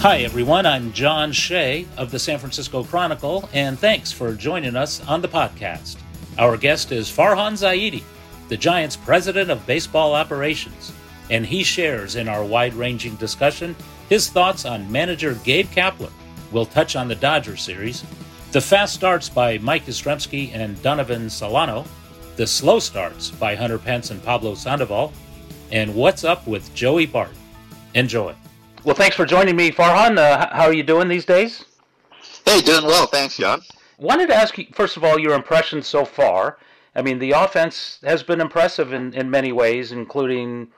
Hi, everyone. I'm John Shea of the San Francisco Chronicle, and thanks for joining us on the podcast. Our guest is Farhan Zaidi, the Giants' president of baseball operations, and he shares in our wide ranging discussion his thoughts on manager Gabe Kapler. We'll touch on the Dodger series, the fast starts by Mike Yastrzemski and Donovan Solano, the slow starts by Hunter Pence and Pablo Sandoval, and what's up with Joey Bart. Enjoy. Well, thanks for joining me, Farhan. Uh, how are you doing these days? Hey, doing well. Thanks, John. Wanted to ask you, first of all, your impressions so far. I mean, the offense has been impressive in, in many ways, including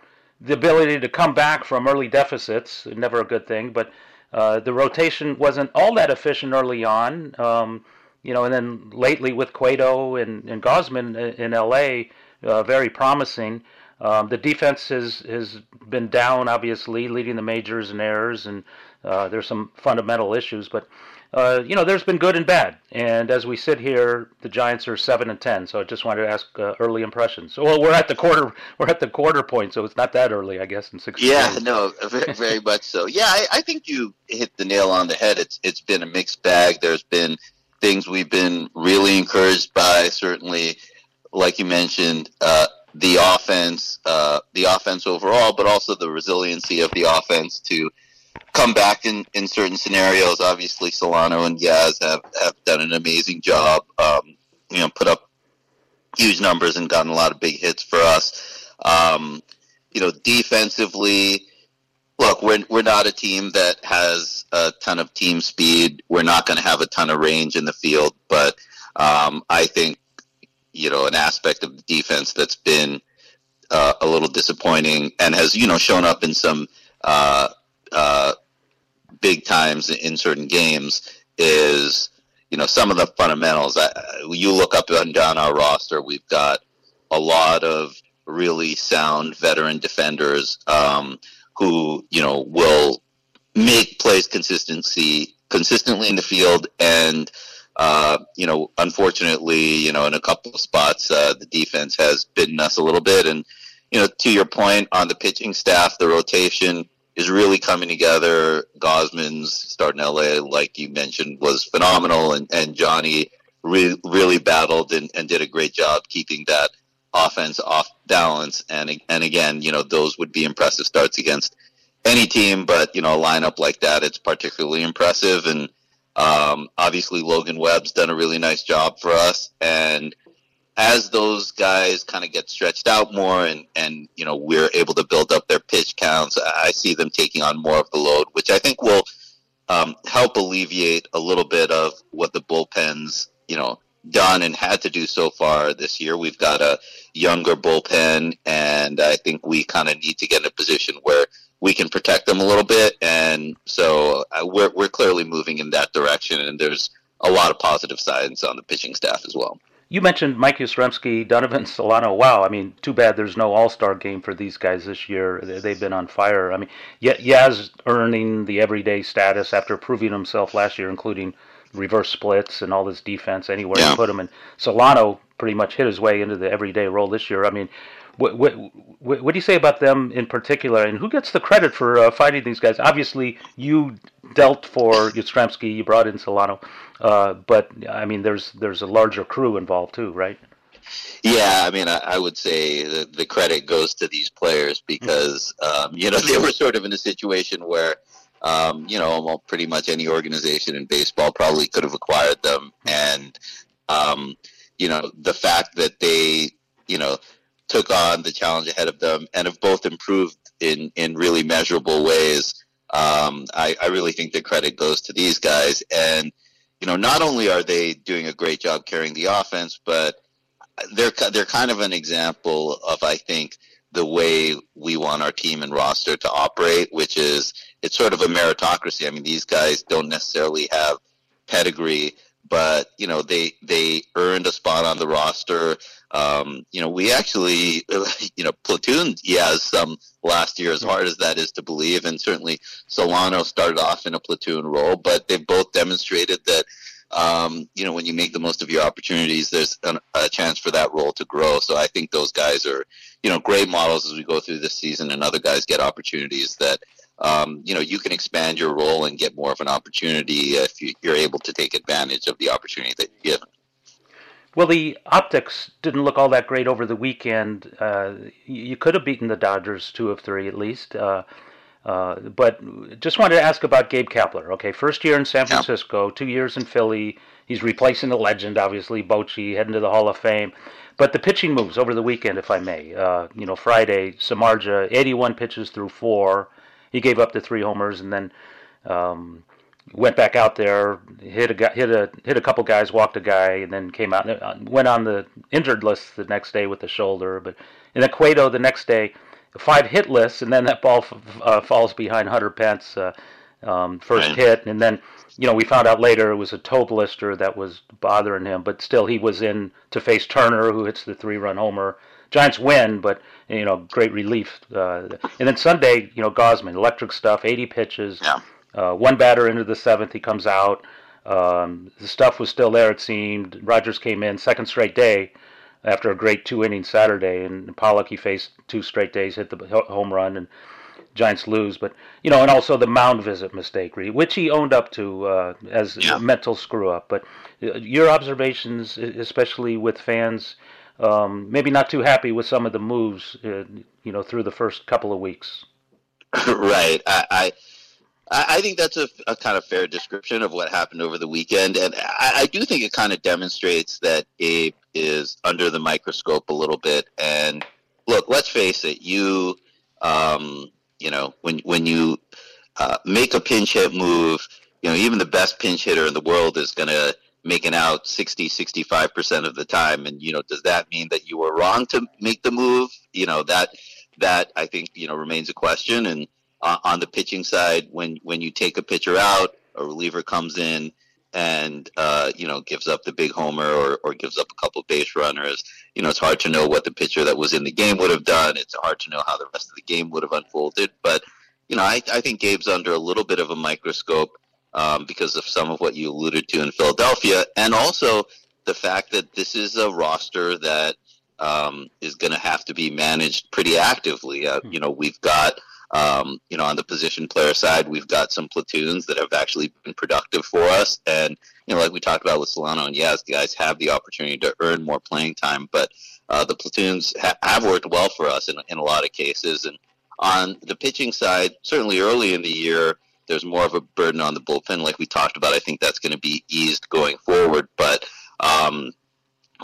the ability to come back from early deficits, never a good thing, but uh, the rotation wasn't all that efficient early on. Um, you know, and then lately with Cueto and, and Gausman in, in LA, uh, very promising. Um, the defense has, has been down, obviously, leading the majors in errors, and uh, there's some fundamental issues. But uh, you know, there's been good and bad. And as we sit here, the Giants are seven and ten. So I just wanted to ask uh, early impressions. Well, we're at the quarter, we're at the quarter point, so it's not that early, I guess, in six. Yeah, days. no, very, very much so. Yeah, I, I think you hit the nail on the head. It's it's been a mixed bag. There's been things we've been really encouraged by. Certainly, like you mentioned, uh, the offense, uh, the offense overall, but also the resiliency of the offense to come back in, in certain scenarios. Obviously, Solano and Yaz have, have done an amazing job. Um, you know, put up huge numbers and gotten a lot of big hits for us. Um, you know, defensively, look, we're, we're not a team that has a ton of team speed. We're not going to have a ton of range in the field, but um, I think, you know, an aspect of the defense that's been uh, a little disappointing and has, you know, shown up in some uh, uh, big times in certain games is, you know, some of the fundamentals. I, you look up and down our roster, we've got a lot of really sound veteran defenders um, who, you know, will make plays consistency consistently in the field and uh, you know, unfortunately, you know, in a couple of spots, uh, the defense has bitten us a little bit. And, you know, to your point on the pitching staff, the rotation is really coming together. Gausman's starting LA, like you mentioned, was phenomenal. And, and Johnny re- really battled and, and did a great job keeping that offense off balance. And, and again, you know, those would be impressive starts against any team, but, you know, a lineup like that, it's particularly impressive. And, um, obviously, Logan Webb's done a really nice job for us, and as those guys kind of get stretched out more, and and you know we're able to build up their pitch counts, I see them taking on more of the load, which I think will um, help alleviate a little bit of what the bullpens you know done and had to do so far this year. We've got a younger bullpen, and I think we kind of need to get in a position where we can protect them a little bit. And so uh, we're, we're clearly moving in that direction. And there's a lot of positive signs on the pitching staff as well. You mentioned Mike Yastrzemski, Donovan Solano. Wow, I mean, too bad there's no All Star game for these guys this year. They- They've been on fire. I mean, Yaz earning the everyday status after proving himself last year, including reverse splits and all this defense anywhere Yeah. you put him. And Solano pretty much hit his way into the everyday role this year. I mean, what, what, what, do you say about them in particular, and who gets the credit for uh, fighting these guys? Obviously, you dealt for Yastrzemski, you brought in Solano, uh, but I mean, there's there's a larger crew involved too, right? Yeah, I mean, I, I would say the, the credit goes to these players because, um, you know, they were sort of in a situation where, um, you know, pretty much any organization in baseball probably could have acquired them. And, um, you know, the fact that they, you know, took on the challenge ahead of them and have both improved in, in really measurable ways. Um, I, I really think the credit goes to these guys. And, you know, not only are they doing a great job carrying the offense, but they're they're kind of an example of I think the way we want our team and roster to operate, which is it's sort of a meritocracy. I mean, these guys don't necessarily have pedigree, but you know they they earned a spot on the roster. Um, you know, we actually, you know, platoon he has some last year, as hard as that is to believe, and certainly Solano started off in a platoon role, but they've both demonstrated that um, you know, when you make the most of your opportunities, there's an, a chance for that role to grow. So I think those guys are, you know, great models as we go through this season, and other guys get opportunities that, um, you know, you can expand your role and get more of an opportunity if you, are able to take advantage of the opportunity that you're given. Well, the optics didn't look all that great over the weekend. Uh, you could have beaten the Dodgers two of three at least. Uh, uh, but just wanted to ask about Gabe Kapler. Okay, first year in San Francisco, yeah. two years in Philly. He's replacing the legend, obviously, Bochy, heading to the Hall of Fame. But the pitching moves over the weekend, if I may. Uh, you know, Friday, Samardzija, 81 pitches through four. He gave up the three homers and then um, went back out there, hit a guy, hit a hit a couple guys, walked a guy, and then came out and uh, went on the injured list the next day with the shoulder. But in then Cueto the next day five hit lists, and then that ball f- uh, falls behind Hunter Pence, uh, um, first right. hit, and then you know we found out later it was a toe blister that was bothering him, but still he was in to face Turner, who hits the three-run homer. Giants win, but you know great relief. Uh, and then Sunday, you know Gausman, electric stuff, 80 pitches, yeah. uh, one batter into the seventh, he comes out. Um, the stuff was still there, it seemed. Rogers came in second straight day after a great two inning Saturday. And Pollock, he faced two straight days, hit the home run, and Giants lose. But you know, and also the mound visit mistake, which he owned up to uh, as yeah. a mental screw up. But uh, your observations, especially with fans, um, maybe not too happy with some of the moves, uh, you know, through the first couple of weeks. right. I, I I, think that's a, a, kind of fair description of what happened over the weekend, and I, I, do think it kind of demonstrates that Gabe is under the microscope a little bit. And look, let's face it, you, um, you know, when when you uh, make a pinch hit move, you know, even the best pinch hitter in the world is going to make an out 60 65% of the time and you know does that mean that you were wrong to make the move you know that that i think you know remains a question and uh, on the pitching side, when when you take a pitcher out, a reliever comes in and uh, you know gives up the big homer or, or gives up a couple base runners. You know, it's hard to know what the pitcher that was in the game would have done. It's hard to know how the rest of the game would have unfolded. But you know, I, I think Gabe's under a little bit of a microscope um, because of some of what you alluded to in Philadelphia, and also the fact that this is a roster that um, is going to have to be managed pretty actively. Uh, you know, we've got um, you know, on the position player side, we've got some platoons that have actually been productive for us. And, you know, like we talked about with Solano and Yaz, guys have the opportunity to earn more playing time. But uh, the platoons ha- have worked well for us in, in a lot of cases. And on the pitching side, certainly early in the year, there's more of a burden on the bullpen, like we talked about. I think that's going to be eased going forward. But, um,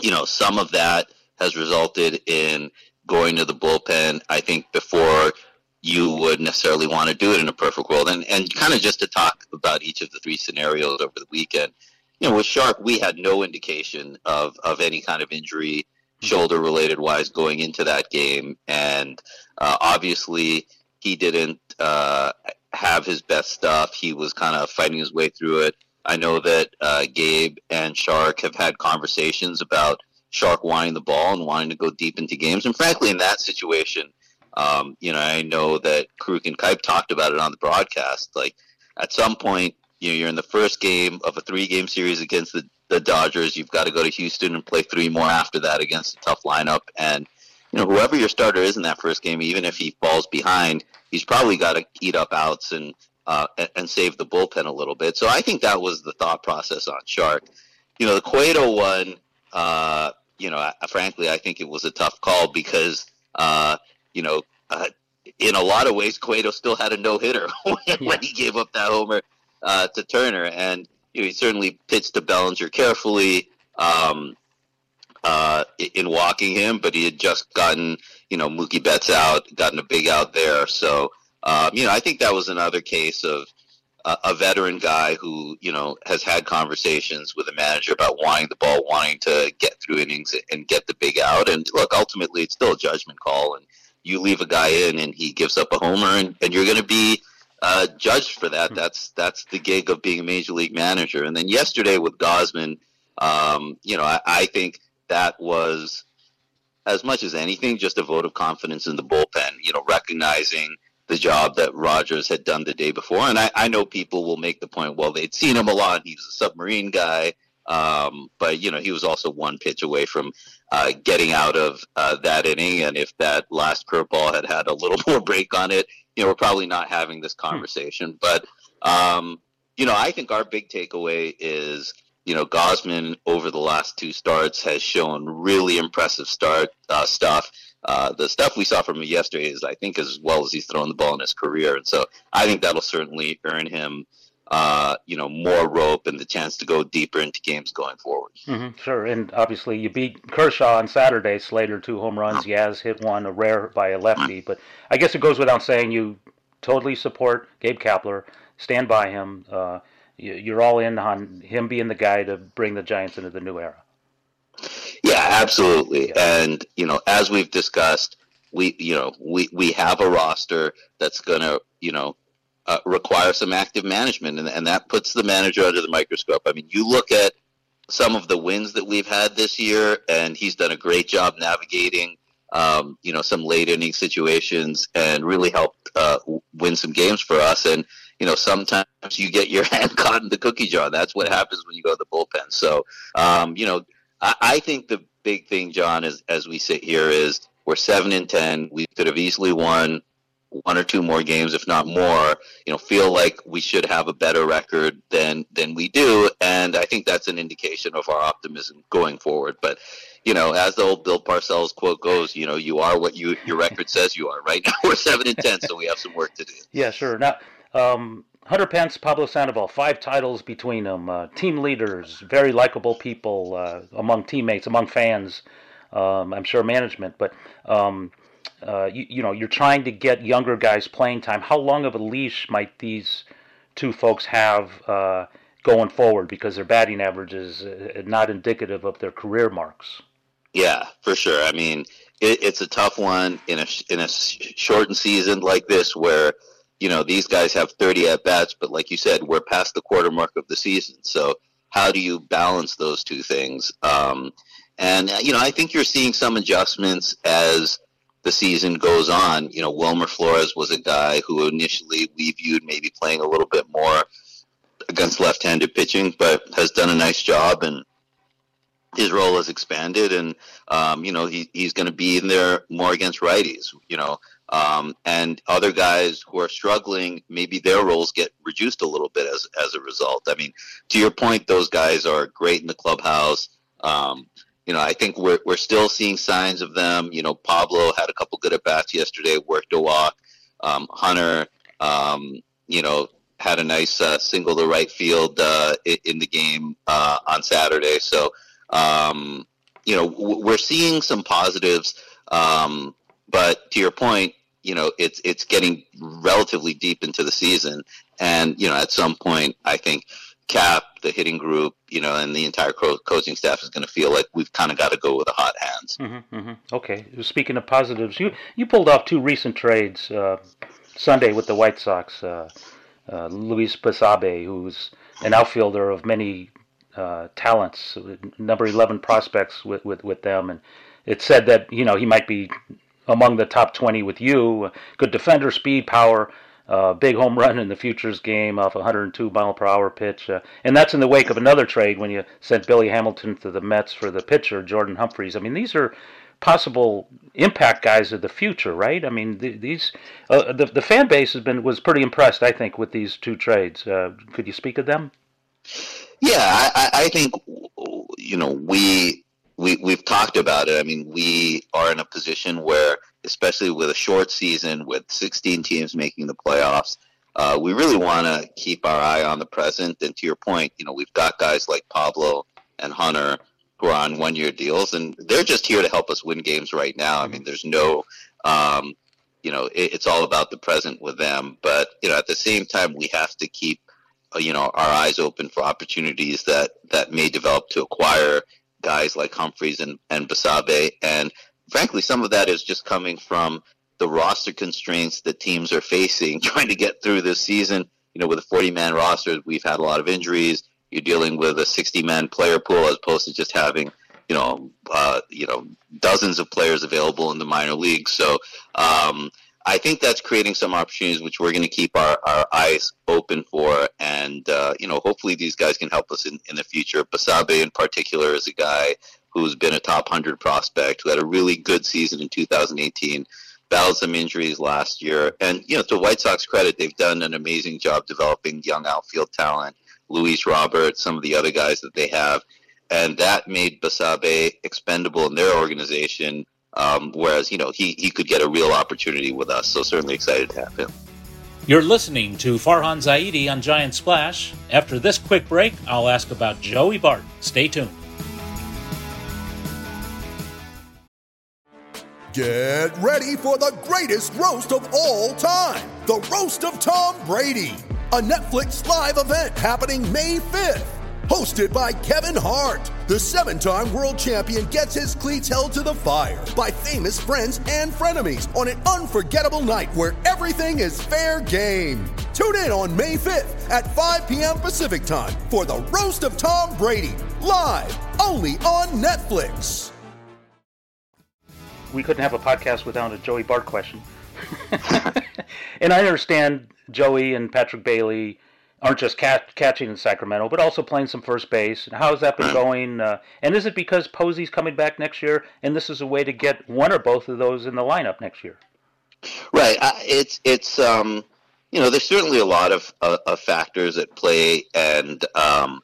you know, some of that has resulted in going to the bullpen, I think, before you would necessarily want to do it in a perfect world. And and kind of just to talk about each of the three scenarios over the weekend, you know, with Shark, we had no indication of of any kind of injury, shoulder related wise, going into that game, and uh, obviously he didn't uh, have his best stuff. He was kind of fighting his way through it. I know that uh, Gabe and Shark have had conversations about Shark wanting the ball and wanting to go deep into games, and frankly, in that situation um, you know, I know that Kruk and Kuip talked about it on the broadcast. Like at some point, you know, you're in the first game of a three-game series against the, the Dodgers. You've got to go to Houston and play three more after that against a tough lineup. And you know, whoever your starter is in that first game, even if he falls behind, he's probably got to eat up outs and uh, and save the bullpen a little bit. So I think that was the thought process on Shark. You know, the Cueto one. Uh, you know, frankly, I think it was a tough call because uh, you know, uh, in a lot of ways, Cueto still had a no hitter when, yeah. when, he gave up that homer uh, to Turner, and you know, he certainly pitched to Bellinger carefully um, uh, in walking him, but he had just gotten you know Mookie Betts out, gotten a big out there, so um, you know I think that was another case of a, a veteran guy who you know has had conversations with the manager about wanting the ball, wanting to get through innings and get the big out. And look, ultimately, it's still a judgment call, and you leave a guy in and he gives up a homer, and, and you're going to be uh, judged for that. That's that's the gig of being a major league manager. And then yesterday with Gausman, um, you know, I, I think that was as much as anything just a vote of confidence in the bullpen. You know, recognizing the job that Rogers had done the day before. And I, I know people will make the point, well, they'd seen him a lot. He was a submarine guy. Um, but, you know, he was also one pitch away from uh, getting out of uh, that inning. And if that last curveball had had a little more break on it, you know, we're probably not having this hmm. conversation. Hmm. But, um, you know, I think our big takeaway is, you know, Gausman over the last two starts has shown really impressive start uh, stuff. Uh, the stuff we saw from him yesterday is, I think, as well as he's thrown the ball in his career, and so I think that'll certainly earn him, uh, you know, more rope and the chance to go deeper into games going forward. Mm-hmm, sure, and obviously you beat Kershaw on Saturday. Slater two home runs. Yaz hit one, a rare by a lefty. But I guess it goes without saying you totally support Gabe Kapler, stand by him. Uh, you're all in on him being the guy to bring the Giants into the new era. Yeah, absolutely. And you know, as we've discussed, we you know we we have a roster that's going to you know uh, require some active management, and, and that puts the manager under the microscope. I mean, you look at some of the wins that we've had this year, and he's done a great job navigating. Um, you know, some late inning situations and really helped uh, win some games for us. And you know, sometimes you get your hand caught in the cookie jar. That's what happens when you go to the bullpen. So, um, you know, I, I think the big thing, John, is as we sit here, is we're seven and ten. We could have easily won one or two more games, if not more. You know, feel like we should have a better record than than we do, and I think that's an indication of our optimism going forward. But you know, as the old Bill Parcells quote goes, you know, you are what you your record says you are. Right now, we're seven and ten, so we have some work to do. Yeah, sure. Now, um, Hunter Pence, Pablo Sandoval, five titles between them. Uh, team leaders, very likable people uh, among teammates, among fans. Um, I'm sure management, but um, uh, you, you, know, you're trying to get younger guys playing time. How long of a leash might these two folks have uh, going forward? Because their batting average is uh, not indicative of their career marks. Yeah, for sure. I mean, it, it's a tough one in a in a shortened season like this where you know, these guys have 30 at bats, but like you said, we're past the quarter mark of the season. So how do you balance those two things? Um, and, you know, I think you're seeing some adjustments as the season goes on. You know, Wilmer Flores was a guy who initially we viewed maybe playing a little bit more against left-handed pitching, but has done a nice job and his role has expanded and um, you know he, he's going to be in there more against righties you know um, and other guys who are struggling, maybe their roles get reduced a little bit as, as a result. I mean, to your point, those guys are great in the clubhouse. Um, you know, I think we're, we're still seeing signs of them. You know, Pablo had a couple good at bats yesterday, worked a walk. Um, Hunter, um, you know, had a nice uh, single to right field uh, in the game uh, on Saturday. So, um, you know, we're seeing some positives. Um, but to your point, you know, it's it's getting relatively deep into the season, and you know, at some point, I think Cap, the hitting group, you know, and the entire co- coaching staff is going to feel like we've kind of got to go with the hot hands. Mm-hmm, mm-hmm. Okay. Speaking of positives, you you pulled off two recent trades uh, Sunday with the White Sox. Uh, uh, Luis Basabe, who's an outfielder of many uh, talents, number eleven prospects with, with, with them, and it said that you know he might be among the top 20 with you. Good defender, speed, power. Uh, big home run in the futures game off a 102 mile per hour pitch, uh, and that's in the wake of another trade when you sent Billy Hamilton to the Mets for the pitcher Jordan Humphreys. I mean, these are possible impact guys of the future, right? I mean, th- these uh, the the fan base has been was pretty impressed, I think, with these two trades. Uh, could you speak of them? Yeah, I, I think you know we we we've talked about it. I mean, we are in a position where, especially with a short season, with 16 teams making the playoffs, uh, we really want to keep our eye on the present. And to your point, you know, we've got guys like Pablo and Hunter who are on one-year deals, and they're just here to help us win games right now. I mean, there's no, um, you know, it, it's all about the present with them. But you know, at the same time, we have to keep uh, you know our eyes open for opportunities that that may develop to acquire guys like Humphreys and and Basabe, and frankly, some of that is just coming from the roster constraints that teams are facing trying to get through this season. You know, with a 40 man roster, we've had a lot of injuries. You're dealing with a 60 man player pool as opposed to just having you know, uh, you know, dozens of players available in the minor leagues. So um, I think that's creating some opportunities which we're going to keep our, our eyes open for, and uh, you know, hopefully these guys can help us in, in the future. Basabe in particular is a guy who's been a top hundred prospect who had a really good season in 2018. Battled some injuries last year, and you know, to White Sox credit, they've done an amazing job developing young outfield talent. Luis Roberts, some of the other guys that they have and that made Basabe expendable in their organization. Um, whereas you know he he could get a real opportunity with us. So certainly excited to have him. You're listening to Farhan Zaidi on Giants Splash. After this quick break, I'll ask about Joey Bart. Stay tuned. Get ready for the greatest roast of all time the Roast of Tom Brady, a Netflix live event happening May 5th hosted by Kevin Hart. The seven time world champion gets his cleats held to the fire by famous friends and frenemies on an unforgettable night where everything is fair game. Tune in on May 5th at 5 p.m. Pacific time for the Roast of Tom Brady, live only on Netflix. We couldn't have a podcast without a Joey Bart question. and I understand Joey and Patrick Bailey aren't just cat- catching in Sacramento, but also playing some first base. How has that been going? Uh, and is it because Posey's coming back next year, and this is a way to get one or both of those in the lineup next year? Right. Uh, it's it's um, you know there's certainly a lot of, uh, of factors at play, and um,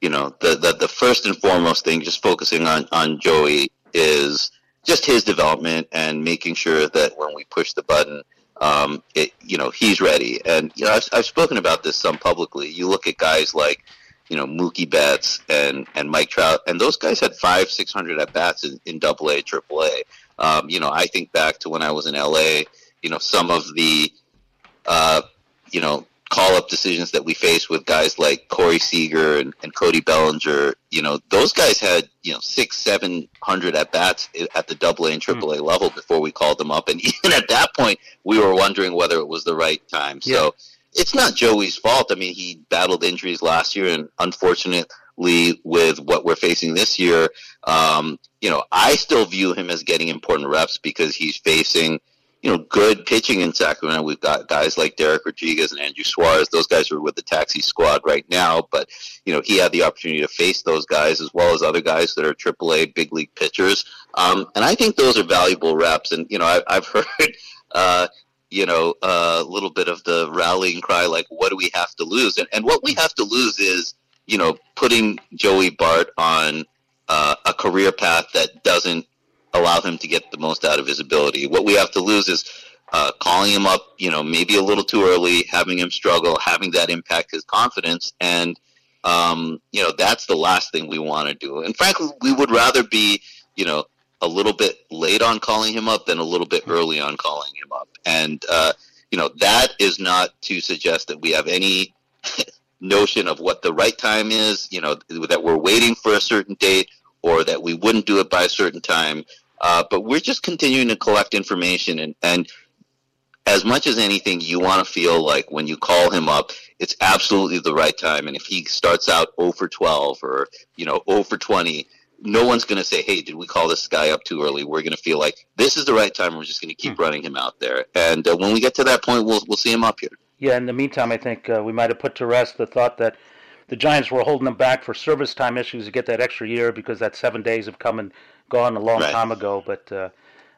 you know the, the the first and foremost thing, just focusing on on Joey, is just his development and making sure that when we push the button um, it, you know, he's ready. And you know, I've, I've spoken about this some publicly. You look at guys like, you know, Mookie Betts and and Mike Trout, and those guys had five, six hundred at bats in, in Double A, Triple A. Um, you know, I think back to when I was in LA. You know, some of the, uh, you know, call up decisions that we face with guys like Corey Seager and, and Cody Bellinger, you know, those guys had, you know, six, seven hundred at bats at the double A and triple A mm. level before we called them up. And even at that point, we were wondering whether it was the right time. Yeah. So it's not Joey's fault. I mean, he battled injuries last year and unfortunately with what we're facing this year, um, you know, I still view him as getting important reps because he's facing – you know, good pitching in Sacramento. We've got guys like Dereck Rodriguez and Andrew Suarez. Those guys are with the taxi squad right now, but you know, he had the opportunity to face those guys as well as other guys that are AAA big league pitchers. Um, and I think those are valuable reps. And you know, I, I've heard. Uh, you know, a little bit of the rallying cry, like, what do we have to lose? And, and what we have to lose is, you know, putting Joey Bart on uh, a career path that doesn't allow him to get the most out of his ability. What we have to lose is uh, calling him up, you know, maybe a little too early, having him struggle, having that impact his confidence, and um, you know that's the last thing we want to do. And frankly, we would rather be, you know, a little bit late on calling him up than a little bit early on calling him up. And uh, you know that is not to suggest that we have any notion of what the right time is. You know that we're waiting for a certain date or that we wouldn't do it by a certain time. Uh, but we're just continuing to collect information and, and as much as anything, you want to feel like when you call him up, it's absolutely the right time. And if he starts out 0 for 12 or, you know, 0 for 20, no one's going to say, hey, did we call this guy up too early? We're going to feel like this is the right time. We're just going to keep hmm. running him out there. And uh, when we get to that point, we'll, we'll see him up here. Yeah, in the meantime, I think uh, we might have put to rest the thought that the Giants were holding him back for service time issues to get that extra year because that seven days have come and gone a long right. time ago. But uh,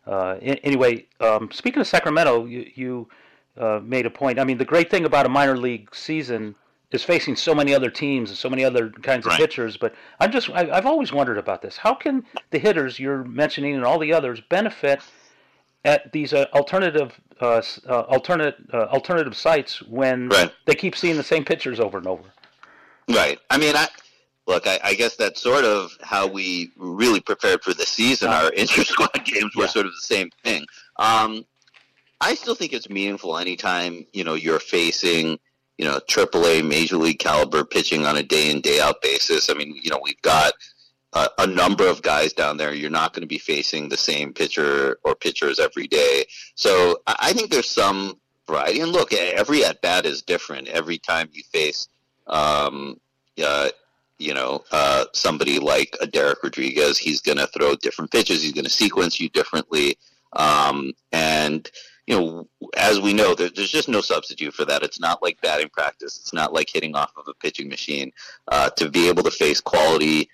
uh, anyway, um, speaking of Sacramento, you, you uh, made a point. I mean, the great thing about a minor league season is facing so many other teams and so many other kinds of pitchers. But I'm just I, have always wondered about this. How can the hitters you're mentioning and all the others benefit at these uh, alternative uh, uh, alternate uh, alternative sites when right. they keep seeing the same pitchers over and over? Right. I mean, I look, I, I, guess that's sort of how we really prepared for the season. Our inter squad games were yeah. sort of the same thing. Um, I still think it's meaningful anytime you know you're facing you know, AAA major league caliber pitching on a day in day out basis. I mean, you know, we've got a, a number of guys down there. You're not going to be facing the same pitcher or pitchers every day. So I I think there's some variety. And look, every at bat is different. Every time you face, um, uh, you know, uh, somebody like a Dereck Rodriguez, he's going to throw different pitches. He's going to sequence you differently. Um, and you know, as we know, there, there's just no substitute for that. It's not like batting practice. It's not like hitting off of a pitching machine. Uh, to be able to face quality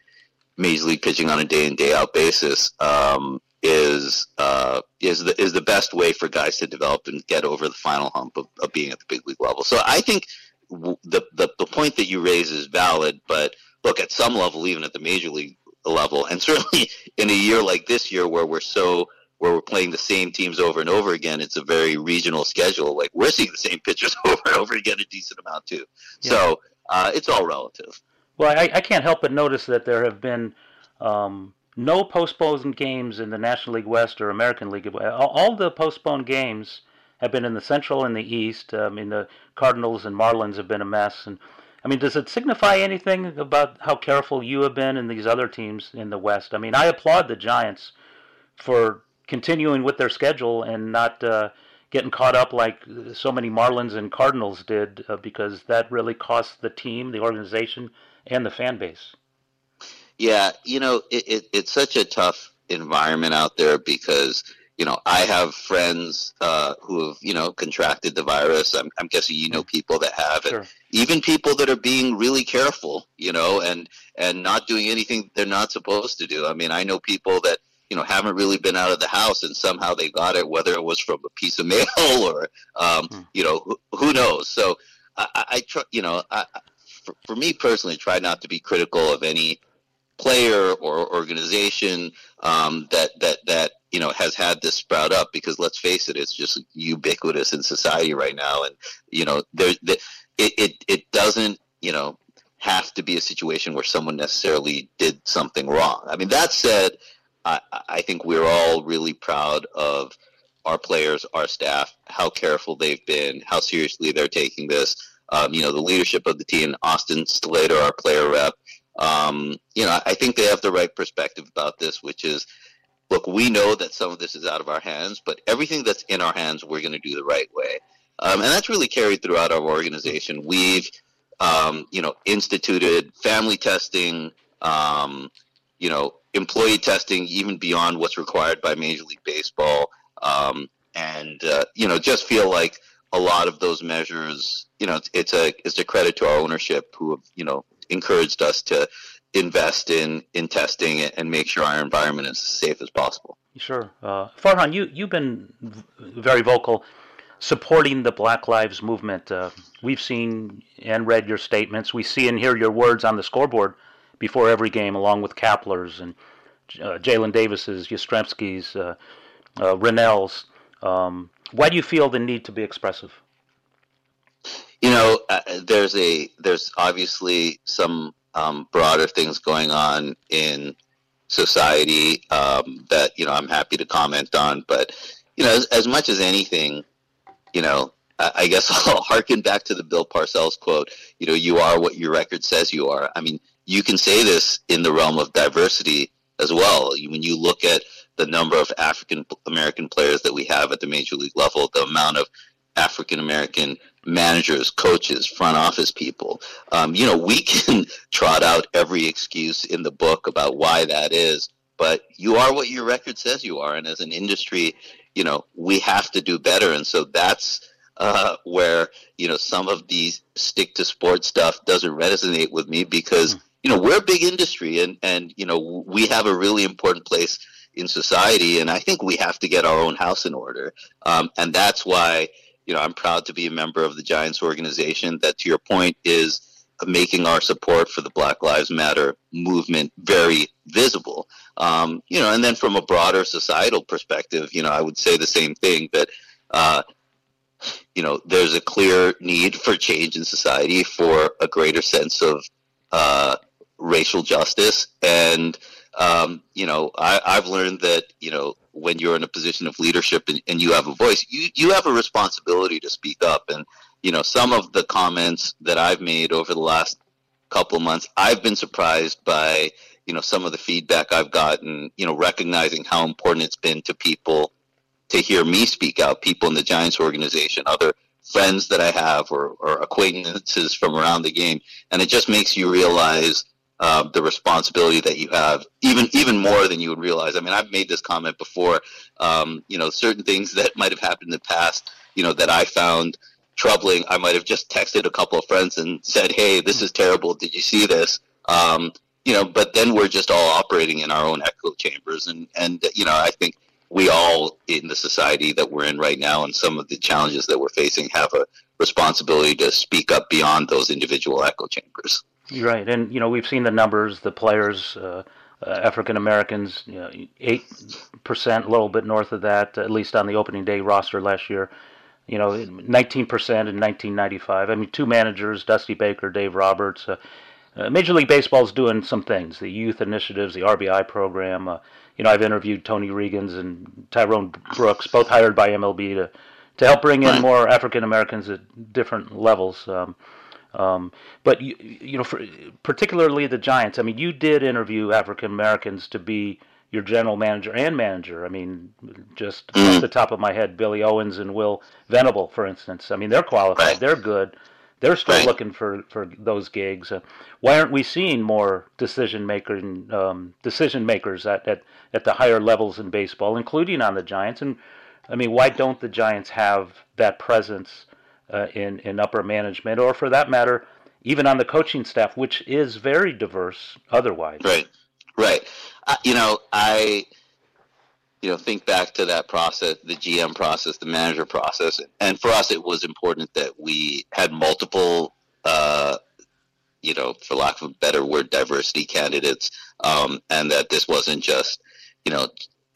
major league pitching on a day in day out basis um, is uh, is the is the best way for guys to develop and get over the final hump of, of being at the big league level. So I think the, the the point that you raise is valid, but look at some level, even at the major league level, and certainly in a year like this year where we're so where we're playing the same teams over and over again, it's a very regional schedule. Like we're seeing the same pitchers over and over again a decent amount too. Yeah. So uh, it's all relative. Well, I, I can't help but notice that there have been um, no postponed games in the National League West or American League. All, all the postponed games have been in the Central and the East. I mean, the Cardinals and Marlins have been a mess. And I mean, does it signify anything about how careful you have been and these other teams in the West? I mean, I applaud the Giants for continuing with their schedule and not uh, getting caught up like so many Marlins and Cardinals did, uh, because that really cost the team, the organization, and the fan base. Yeah, you know, it, it, it's such a tough environment out there because you know I have friends uh, who have you know contracted the virus. I'm, I'm guessing you know people that have, Sure. even people that are being really careful, you know, and and not doing anything they're not supposed to do. I mean, I know people that you know haven't really been out of the house and somehow they got it, whether it was from a piece of mail or um, Hmm. you know who, who knows. So I, I, try, you know, I, I- for, for me personally, try not to be critical of any player or organization um, that that that you know has had this sprout up because let's face it, it's just ubiquitous in society right now, and you know there the, it, it it doesn't you know have to be a situation where someone necessarily did something wrong. I mean that said, I, I think we're all really proud of our players, our staff, how careful they've been, how seriously they're taking this. Um, you know, the leadership of the team, Austin Slater, our player rep, um, you know, I think they have the right perspective about this, which is, look, we know that some of this is out of our hands, but everything that's in our hands, we're going to do the right way. Um, and that's really carried throughout our organization. We've, um, you know, instituted family testing, um, you know, employee testing, even beyond what's required by Major League Baseball. Um, and, uh, you know, just feel like a lot of those measures, you know, it's, it's a, it's a credit to our ownership who have, you know, encouraged us to invest in in testing and make sure our environment is as safe as possible. Sure. Uh, Farhan, you, you've been very vocal supporting the Black Lives Movement. Uh, we've seen and read your statements. We see and hear your words on the scoreboard before every game, along with Kapler's and uh, Jaylin Davis's, Yastrzemski's, uh, uh, Rennell's. Um, why do you feel the need to be expressive? You know, uh, there's a there's obviously some um, broader things going on in society um, that you know I'm happy to comment on, but you know, as, as much as anything, you know, I, I guess I'll harken back to the Bill Parcells quote. You know, you are what your record says you are. I mean, you can say this in the realm of diversity as well. When you look at the number of African American players that we have at the major league level, the amount of African American managers, coaches, front office people. Um, you know, we can trot out every excuse in the book about why that is, but you are what your record says you are. And as an industry, you know, we have to do better. And so that's uh, where, you know, some of these stick to sports stuff doesn't resonate with me because, you know, we're a big industry and, and, you know, we have a really important place in society. And I think we have to get our own house in order. Um, and that's why, you know, I'm proud to be a member of the Giants organization that, to your point, is making our support for the Black Lives Matter movement very visible. Um, you know, and then from a broader societal perspective, you know, I would say the same thing that, uh, you know, there's a clear need for change in society for a greater sense of uh, racial justice. And, um, you know, I, I've learned that, you know, when you're in a position of leadership and, and you have a voice, you, you have a responsibility to speak up. And, you know, some of the comments that I've made over the last couple of months, I've been surprised by, you know, some of the feedback I've gotten, you know, recognizing how important it's been to people to hear me speak out, people in the Giants organization, other friends that I have or, or acquaintances from around the game. And it just makes you realize uh, the responsibility that you have, even even more than you would realize. I mean, I've made this comment before. Um, you know, certain things that might have happened in the past, you know, that I found troubling. I might have just texted a couple of friends and said, "Hey, this is terrible. Did you see this?" Um, you know, but then we're just all operating in our own echo chambers, and and you know, I think we all in the society that we're in right now, and some of the challenges that we're facing, have a responsibility to speak up beyond those individual echo chambers. Right, and you know we've seen the numbers, the players, uh, uh, African Americans, eight percent, a little bit north of that, at least on the opening day roster last year. You know, nineteen percent in 1995. I mean, two managers, Dusty Baker, Dave Roberts. Uh, uh, Major League Baseball is doing some things. The youth initiatives, the RBI program. Uh, you know, I've interviewed Tony Reagins and Tyrone Brooks, both hired by MLB to to help bring in more African Americans at different levels. Um, um, but you, you know, for, particularly the Giants. I mean, you did interview African Americans to be your general manager and manager. I mean, just off the top of my head, Billy Owens and Will Venable, for instance. I mean, they're qualified. They're good. They're still Right. looking for, for those gigs. Uh, why aren't we seeing more decision maker um, decision makers at, at, at the higher levels in baseball, including on the Giants? And I mean, why don't the Giants have that presence uh, in in upper management, or for that matter, even on the coaching staff, which is very diverse otherwise? Right, right. Uh, you know, I, you know, think back to that process, the GM process, the manager process, and for us, it was important that we had multiple, uh, you know, for lack of a better word, diversity candidates, um, and that this wasn't just, you know,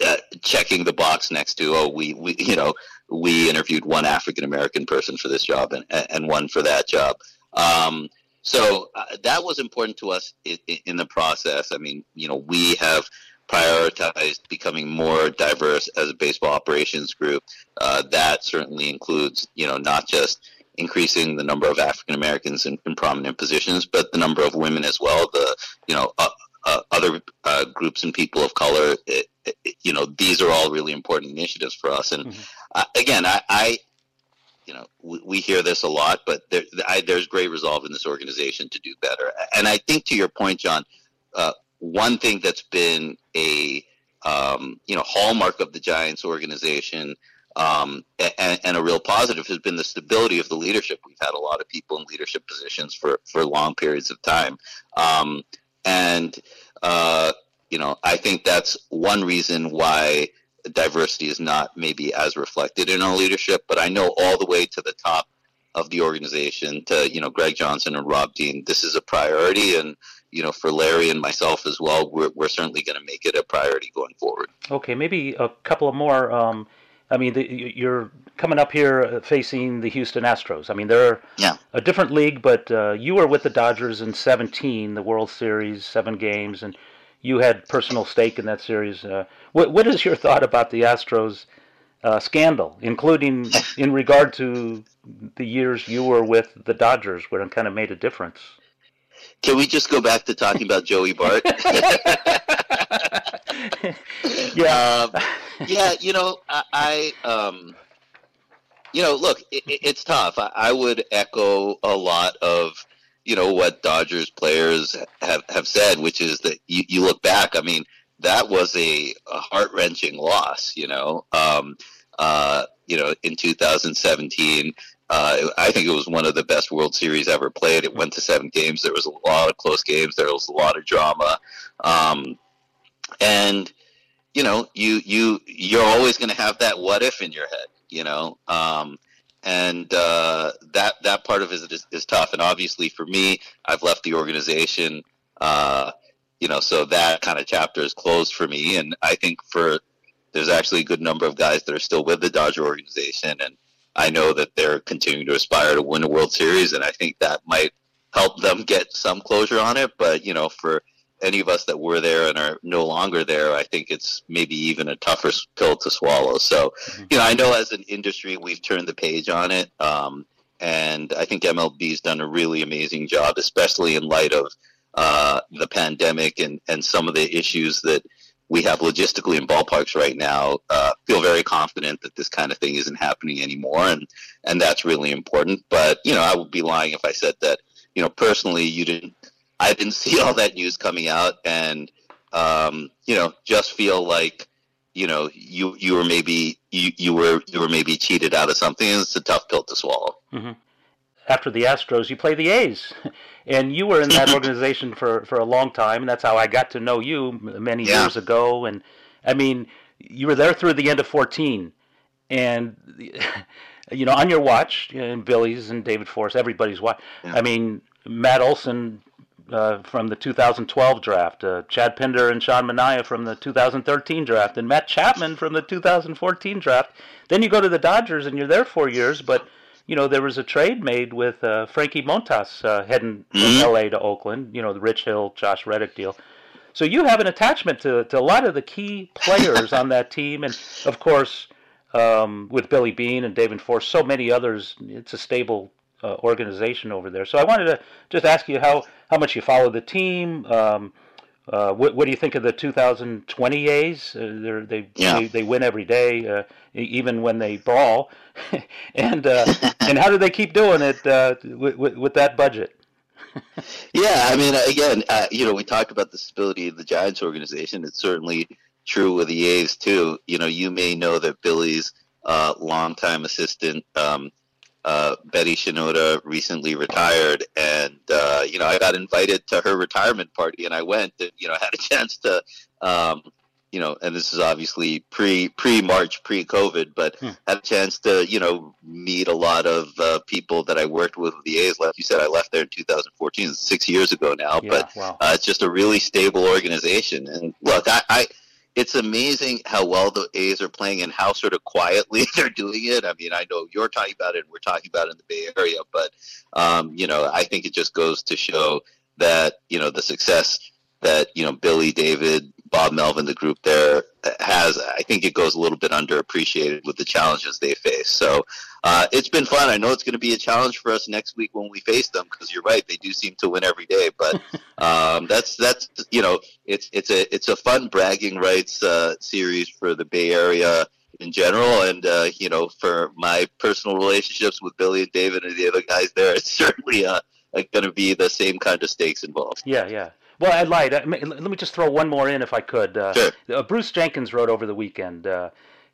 uh, checking the box next to oh we we you know we interviewed one African American person for this job and and one for that job. Um, so uh, that was important to us in, in the process. I mean, you know, we have prioritized becoming more diverse as a baseball operations group. Uh, that certainly includes, you know, not just increasing the number of African Americans in, in prominent positions, but the number of women as well. The, you know, uh, uh, other uh, groups and people of color. It, it, you know, these are all really important initiatives for us. And uh, again, I, I you know, we, we hear this a lot, but there, I, there's great resolve in this organization to do better. And I think to your point, John, uh, one thing that's been a um, you know hallmark of the Giants organization um, and, and, a real positive has been the stability of the leadership. We've had a lot of people in leadership positions for for long periods of time, um, and uh, you know I think that's one reason why diversity is not maybe as reflected in our leadership. But I know all the way to the top of the organization to you know Greg Johnson and Rob Dean, this is a priority, and you know for Larry and myself as well, we're we're certainly going to make it a priority going forward. Okay, maybe a couple of more. Um, I mean, the, you're coming up here facing the Houston Astros. I mean, they're yeah. a different league, but uh, you were with the Dodgers in 17, the World Series, seven games, and you had personal stake in that series. Uh, what, what is your thought about the Astros uh, scandal, including in regard to the years you were with the Dodgers, where it kind of made a difference? Can we just go back to talking about Joey Bart? yeah, um, yeah. You know, I, I um, you know, look, it, it's tough. I, I would echo a lot of you know what Dodgers players have have said, which is that you, you look back. I mean, that was a, a heart wrenching loss. You know, um, uh, you know, in 2017. Uh, I think it was one of the best World Series ever played. It went to seven games. There was a lot of close games. There was a lot of drama, um, and you know, you you you're always going to have that what if in your head. You know, um, and uh, that that part of it is, is, tough. And obviously, for me, I've left the organization. Uh, you know, so that kind of chapter is closed for me. And I think for there's actually a good number of guys that are still with the Dodger organization, and I know that they're continuing to aspire to win a World Series, and I think that might help them get some closure on it. But you know, for any of us that were there and are no longer there, I think it's maybe even a tougher pill to swallow. So, mm-hmm. you know, I know as an industry we've turned the page on it, um, and I think MLB's done a really amazing job, especially in light of uh, the pandemic and, and some of the issues that we have logistically in ballparks right now. Uh, feel very confident that this kind of thing isn't happening anymore, and and that's really important. But you know, I would be lying if I said that you know personally you didn't. I didn't see all that news coming out, and um, you know, just feel like you know you you were maybe you, you were you were maybe cheated out of something. It's a tough pill to swallow. Mm-hmm. After the Astros, you play the A's, and you were in that organization for for a long time, and that's how I got to know you many Yeah. years ago. And I mean, you were there through the end of fourteen, and you know, on your watch, and Billy's and David Forst, everybody's watch. Yeah. I mean, Matt Olson uh, from the 2012 draft, uh, Chad Pinder and Sean Manaea from the 2013 draft, and Matt Chapman from the 2014 draft. Then you go to the Dodgers and you're there four years, but you know there was a trade made with uh, Frankie Montas uh, heading from L.A. to Oakland. You know the Rich Hill, Josh Reddick deal. So you have an attachment to, to a lot of the key players on that team, and of course um, with Billy Beane and David Forst, so many others. It's a stable uh, organization over there. So I wanted to just ask you how, how much you follow the team. Um, uh, what, what do you think of the 2020 A's? Uh, they're, they, Yeah. they they win every day, uh, even when they brawl. and uh, and how do they keep doing it uh, with, with, with that budget? Yeah, I mean, again, uh, you know, we talked about the stability of the Giants organization. It's certainly true with the A's too. You know, you may know that Billy's uh, longtime assistant um, uh, Betty Shinoda recently retired, and uh, you know, I got invited to her retirement party, and I went, and you know, had a chance to. Um, you know, and this is obviously pre pre March, pre COVID, but Hmm. had a chance to you know meet a lot of uh, people that I worked with with the A's. Like you said, I left there in 2014, six years ago now. Yeah, But wow. uh, it's just a really stable organization. And look, I, I it's amazing how well the A's are playing and how sort of quietly they're doing it. I mean, I know you're talking about it, and we're talking about it in the Bay Area, but um, you know, I think it just goes to show that you know the success that you know Billy, David, Bob Melvin, the group there has. I think it goes a little bit underappreciated with the challenges they face. So uh, it's been fun. I know it's going to be a challenge for us next week when we face them because you're right, they do seem to win every day. But um, that's that's you know it's it's a it's a fun bragging rights uh, series for the Bay Area in general, and uh, you know for my personal relationships with Billy and David and the other guys there, it's certainly uh, going to be the same kind of stakes involved. Yeah, yeah. Well, I lied. Let me just throw one more in if I could. Uh, Sure. uh, Bruce Jenkins wrote over the weekend, uh,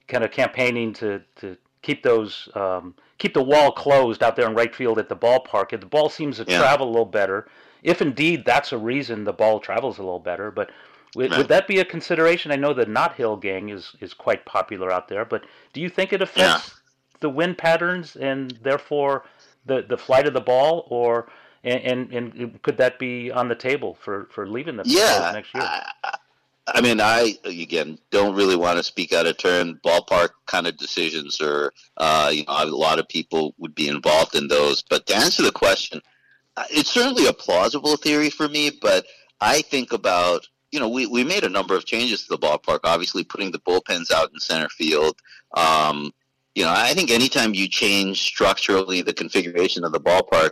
kind of campaigning to, to keep those um, keep the wall closed out there in right field at the ballpark. The ball seems to Yeah. travel a little better. If indeed that's a reason the ball travels a little better, but would, would that be a consideration? I know the Knothole gang is is quite popular out there, but do you think it affects the wind patterns and therefore the the flight of the ball, or and and, and could that be on the table for for leaving the Yeah, next year? I, I- mean, I again don't really want to speak out of turn. Ballpark kind of decisions, or uh, you know, a lot of people would be involved in those. But to answer the question, uh, it's certainly a plausible theory for me. But I think about you know, we, we made a number of changes to the ballpark. Obviously, putting the bullpens out in center field. Um, you know, I think anytime you change structurally the configuration of the ballpark,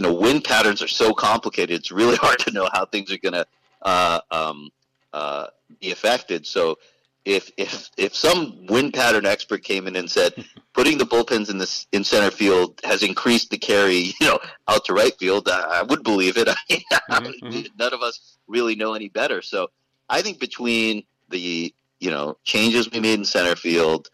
you know, wind patterns are so complicated. It's really hard to know how things are going to uh, um, uh, be affected. So, if if if some wind pattern expert came in and said putting the bullpens in this in center field has increased the carry, you know, out to right field, I, I would believe it. Mhm, None of us really know any better. So, I think between the you know changes we made in center field,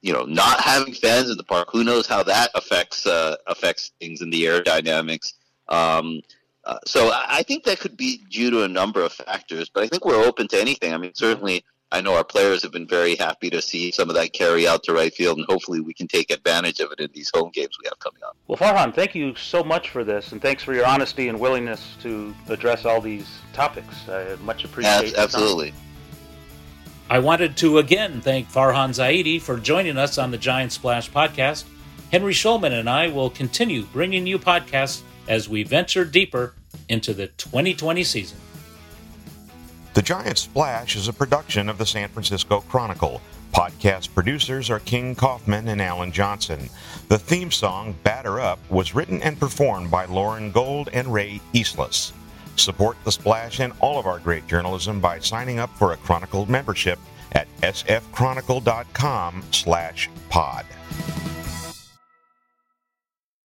you know, not having fans in the park, who knows how that affects uh, affects things in the aerodynamics. Um, uh, so I think that could be due to a number of factors, but I think we're open to anything. I mean, certainly, I know our players have been very happy to see some of that carry out to right field, and hopefully, we can take advantage of it in these home games we have coming up. Well, Farhan, thank you so much for this, and thanks for your honesty and willingness to address all these topics. I much appreciate Ab- absolutely. time. I wanted to again thank Farhan Zaidi for joining us on the Giants Splash podcast. Henry Schulman and I will continue bringing you podcasts as we venture deeper into the 2020 season. The Giants Splash is a production of the San Francisco Chronicle. Podcast producers are King Kaufman and Alan Johnson. The theme song, Batter Up, was written and performed by Lauren Gold and Ray Eastless. Support The Splash and all of our great journalism by signing up for a Chronicle membership at sfchronicle.com slash pod.